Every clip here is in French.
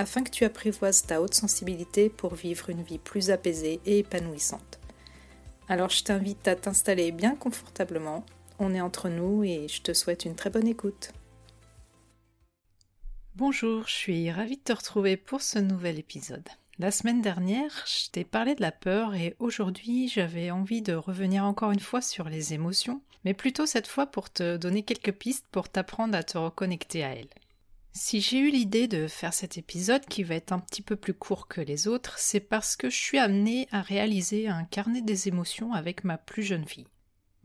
afin que tu apprivoises ta haute sensibilité pour vivre une vie plus apaisée et épanouissante. Alors je t'invite à t'installer bien confortablement, on est entre nous et je te souhaite une très bonne écoute. Bonjour, je suis ravie de te retrouver pour ce nouvel épisode. La semaine dernière, je t'ai parlé de la peur et aujourd'hui j'avais envie de revenir encore une fois sur les émotions, mais plutôt cette fois pour te donner quelques pistes pour t'apprendre à te reconnecter à elles. Si j'ai eu l'idée de faire cet épisode qui va être un petit peu plus court que les autres, c'est parce que je suis amenée à réaliser un carnet des émotions avec ma plus jeune fille.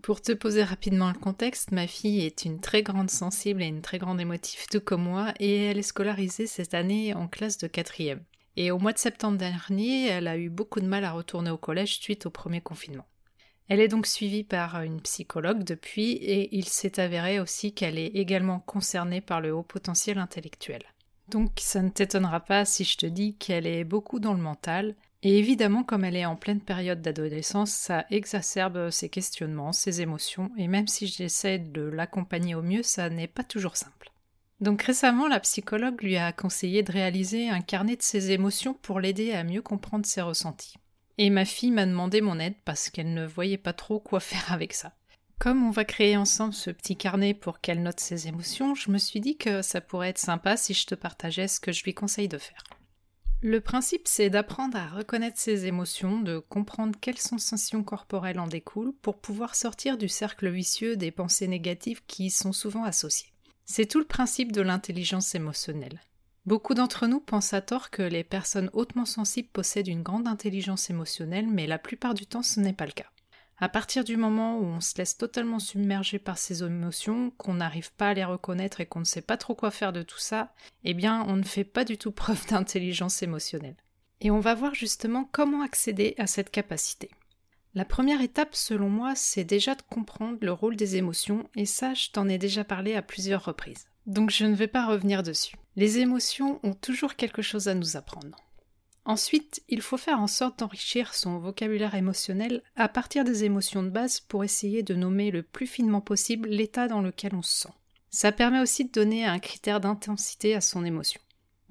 Pour te poser rapidement le contexte, ma fille est une très grande sensible et une très grande émotive tout comme moi et elle est scolarisée cette année en classe de quatrième. Et au mois de septembre dernier, elle a eu beaucoup de mal à retourner au collège suite au premier confinement. Elle est donc suivie par une psychologue depuis et il s'est avéré aussi qu'elle est également concernée par le haut potentiel intellectuel. Donc ça ne t'étonnera pas si je te dis qu'elle est beaucoup dans le mental, et évidemment comme elle est en pleine période d'adolescence, ça exacerbe ses questionnements, ses émotions, et même si j'essaie de l'accompagner au mieux, ça n'est pas toujours simple. Donc récemment, la psychologue lui a conseillé de réaliser un carnet de ses émotions pour l'aider à mieux comprendre ses ressentis. Et ma fille m'a demandé mon aide parce qu'elle ne voyait pas trop quoi faire avec ça. Comme on va créer ensemble ce petit carnet pour qu'elle note ses émotions, je me suis dit que ça pourrait être sympa si je te partageais ce que je lui conseille de faire. Le principe, c'est d'apprendre à reconnaître ses émotions, de comprendre quelles sensations corporelles en découlent pour pouvoir sortir du cercle vicieux des pensées négatives qui y sont souvent associées. C'est tout le principe de l'intelligence émotionnelle. Beaucoup d'entre nous pensent à tort que les personnes hautement sensibles possèdent une grande intelligence émotionnelle, mais la plupart du temps ce n'est pas le cas. À partir du moment où on se laisse totalement submerger par ces émotions, qu'on n'arrive pas à les reconnaître et qu'on ne sait pas trop quoi faire de tout ça, eh bien on ne fait pas du tout preuve d'intelligence émotionnelle. Et on va voir justement comment accéder à cette capacité. La première étape, selon moi, c'est déjà de comprendre le rôle des émotions, et ça, je t'en ai déjà parlé à plusieurs reprises. Donc je ne vais pas revenir dessus. Les émotions ont toujours quelque chose à nous apprendre. Ensuite, il faut faire en sorte d'enrichir son vocabulaire émotionnel à partir des émotions de base pour essayer de nommer le plus finement possible l'état dans lequel on se sent. Ça permet aussi de donner un critère d'intensité à son émotion.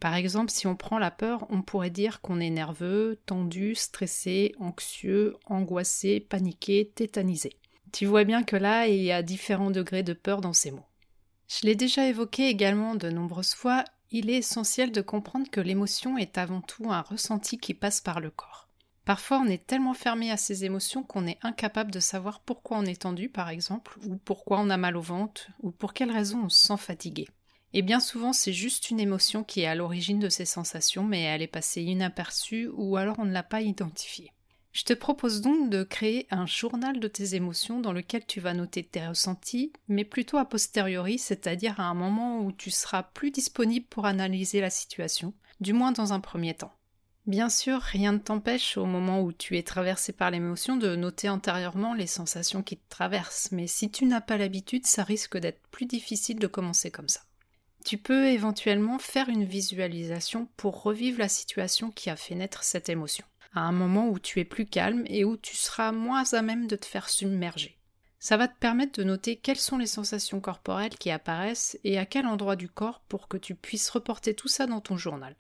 Par exemple, si on prend la peur, on pourrait dire qu'on est nerveux, tendu, stressé, anxieux, angoissé, paniqué, tétanisé. Tu vois bien que là, il y a différents degrés de peur dans ces mots. Je l'ai déjà évoqué également de nombreuses fois, il est essentiel de comprendre que l'émotion est avant tout un ressenti qui passe par le corps. Parfois on est tellement fermé à ces émotions qu'on est incapable de savoir pourquoi on est tendu par exemple, ou pourquoi on a mal au ventre, ou pour quelle raison on se sent fatigué. Et bien souvent c'est juste une émotion qui est à l'origine de ces sensations mais elle est passée inaperçue ou alors on ne l'a pas identifiée. Je te propose donc de créer un journal de tes émotions dans lequel tu vas noter tes ressentis, mais plutôt a posteriori, c'est-à-dire à un moment où tu seras plus disponible pour analyser la situation, du moins dans un premier temps. Bien sûr, rien ne t'empêche au moment où tu es traversé par l'émotion de noter antérieurement les sensations qui te traversent, mais si tu n'as pas l'habitude, ça risque d'être plus difficile de commencer comme ça. Tu peux éventuellement faire une visualisation pour revivre la situation qui a fait naître cette émotion à un moment où tu es plus calme et où tu seras moins à même de te faire submerger. Ça va te permettre de noter quelles sont les sensations corporelles qui apparaissent et à quel endroit du corps pour que tu puisses reporter tout ça dans ton journal.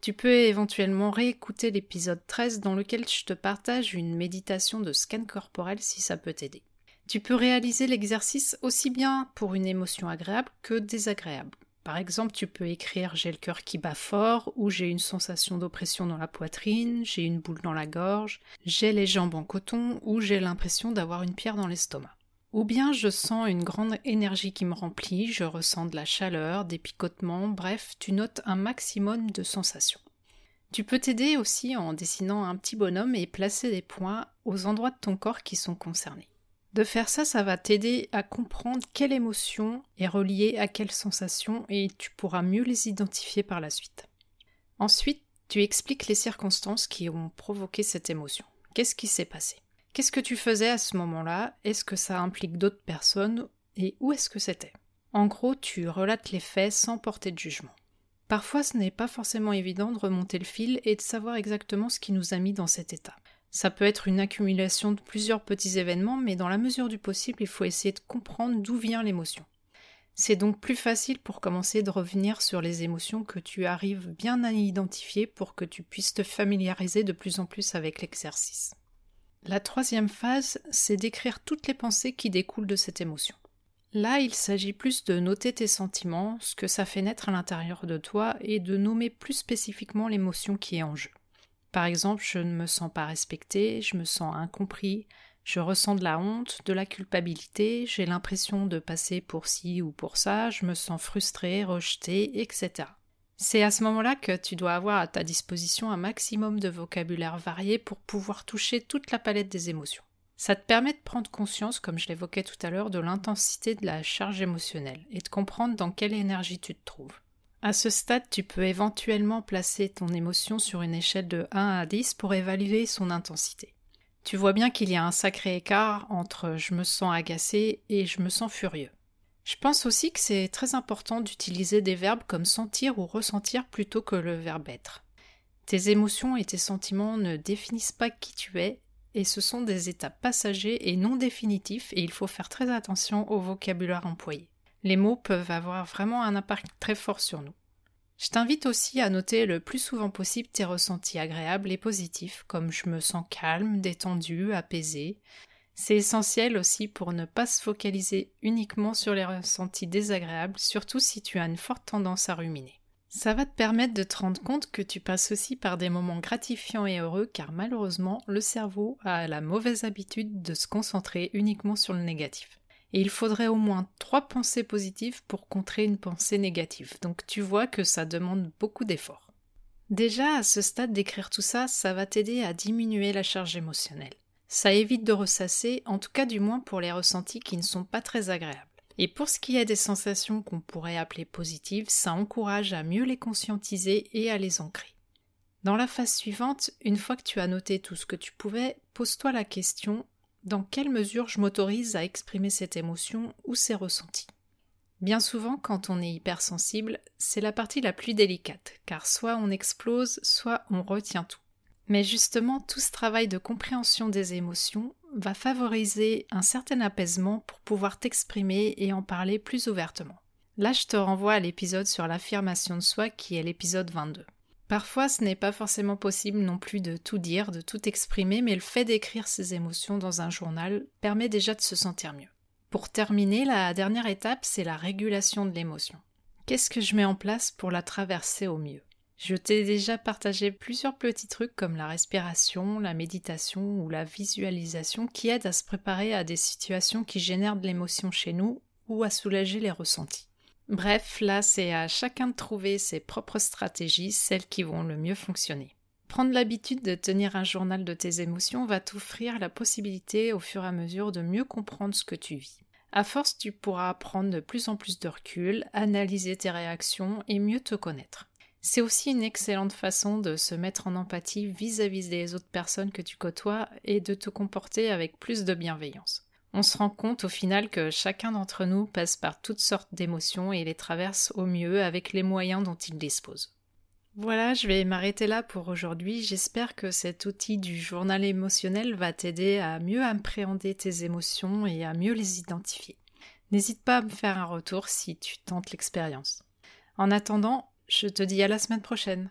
Tu peux éventuellement réécouter l'épisode 13 dans lequel je te partage une méditation de scan corporel si ça peut t'aider. Tu peux réaliser l'exercice aussi bien pour une émotion agréable que désagréable. Par exemple, tu peux écrire j'ai le cœur qui bat fort, ou j'ai une sensation d'oppression dans la poitrine, j'ai une boule dans la gorge, j'ai les jambes en coton, ou j'ai l'impression d'avoir une pierre dans l'estomac. Ou bien je sens une grande énergie qui me remplit, je ressens de la chaleur, des picotements, bref, tu notes un maximum de sensations. Tu peux t'aider aussi en dessinant un petit bonhomme et placer des points aux endroits de ton corps qui sont concernés. De faire ça, ça va t'aider à comprendre quelle émotion est reliée à quelle sensation et tu pourras mieux les identifier par la suite. Ensuite, Tu expliques les circonstances qui ont provoqué cette émotion. Qu'est-ce qui s'est passé? Qu'est-ce que tu faisais à ce moment-là? Est-ce que ça implique d'autres personnes? Et où est-ce que c'était? En gros, tu relates les faits sans porter de jugement. Parfois, ce n'est pas forcément évident de remonter le fil et de savoir exactement ce qui nous a mis dans cet état. Ça peut être une accumulation de plusieurs petits événements, mais dans la mesure du possible, il faut essayer de comprendre d'où vient l'émotion. C'est donc plus facile pour commencer de revenir sur les émotions que tu arrives bien à identifier pour que tu puisses te familiariser de plus en plus avec l'exercice. La troisième phase, c'est d'écrire toutes les pensées qui découlent de cette émotion. Là, il s'agit plus de noter tes sentiments, ce que ça fait naître à l'intérieur de toi, et de nommer plus spécifiquement l'émotion qui est en jeu. Par exemple, je ne me sens pas respecté, je me sens incompris, je ressens de la honte, de la culpabilité, j'ai l'impression de passer pour ci ou pour ça, je me sens frustré, rejeté, etc. C'est à ce moment-là que tu dois avoir à ta disposition un maximum de vocabulaire varié pour pouvoir toucher toute la palette des émotions. Ça te permet de prendre conscience, comme je l'évoquais tout à l'heure, de l'intensité de la charge émotionnelle et de comprendre dans quelle énergie tu te trouves. À ce stade, tu peux éventuellement placer ton émotion sur une échelle de 1 à 10 pour évaluer son intensité. Tu vois bien qu'il y a un sacré écart entre je me sens agacé et je me sens furieux. Je pense aussi que c'est très important d'utiliser des verbes comme sentir ou ressentir plutôt que le verbe être. Tes émotions et tes sentiments ne définissent pas qui tu es, et ce sont des états passagers et non définitifs, et il faut faire très attention au vocabulaire employé. Les mots peuvent avoir vraiment un impact très fort sur nous. Je t'invite aussi à noter le plus souvent possible tes ressentis agréables et positifs, comme je me sens calme, détendu, apaisé. C'est essentiel aussi pour ne pas se focaliser uniquement sur les ressentis désagréables, surtout si tu as une forte tendance à ruminer. Ça va te permettre de te rendre compte que tu passes aussi par des moments gratifiants et heureux car malheureusement le cerveau a la mauvaise habitude de se concentrer uniquement sur le négatif. Et il faudrait au moins trois pensées positives pour contrer une pensée négative. Donc tu vois que ça demande beaucoup d'efforts. Déjà, à ce stade d'écrire tout ça, ça va t'aider à diminuer la charge émotionnelle. Ça évite de ressasser, en tout cas du moins pour les ressentis qui ne sont pas très agréables. Et pour ce qui est des sensations qu'on pourrait appeler positives, ça encourage à mieux les conscientiser et à les ancrer. Dans la phase suivante, une fois que tu as noté tout ce que tu pouvais, pose-toi la question dans quelle mesure je m'autorise à exprimer cette émotion ou ces ressentis Bien souvent, quand on est hypersensible, c'est la partie la plus délicate, car soit on explose, soit on retient tout. Mais justement, tout ce travail de compréhension des émotions va favoriser un certain apaisement pour pouvoir t'exprimer et en parler plus ouvertement. Là, je te renvoie à l'épisode sur l'affirmation de soi qui est l'épisode 22. Parfois, ce n'est pas forcément possible non plus de tout dire, de tout exprimer, mais le fait d'écrire ses émotions dans un journal permet déjà de se sentir mieux. Pour terminer, la dernière étape, c'est la régulation de l'émotion. Qu'est-ce que je mets en place pour la traverser au mieux? Je t'ai déjà partagé plusieurs petits trucs comme la respiration, la méditation ou la visualisation qui aident à se préparer à des situations qui génèrent de l'émotion chez nous ou à soulager les ressentis. Bref, là c'est à chacun de trouver ses propres stratégies, celles qui vont le mieux fonctionner. Prendre l'habitude de tenir un journal de tes émotions va t'offrir la possibilité au fur et à mesure de mieux comprendre ce que tu vis. À force, tu pourras prendre de plus en plus de recul, analyser tes réactions et mieux te connaître. C'est aussi une excellente façon de se mettre en empathie vis-à-vis des autres personnes que tu côtoies et de te comporter avec plus de bienveillance. On se rend compte au final que chacun d'entre nous passe par toutes sortes d'émotions et les traverse au mieux avec les moyens dont il dispose. Voilà, je vais m'arrêter là pour aujourd'hui. J'espère que cet outil du journal émotionnel va t'aider à mieux appréhender tes émotions et à mieux les identifier. N'hésite pas à me faire un retour si tu tentes l'expérience. En attendant, je te dis à la semaine prochaine.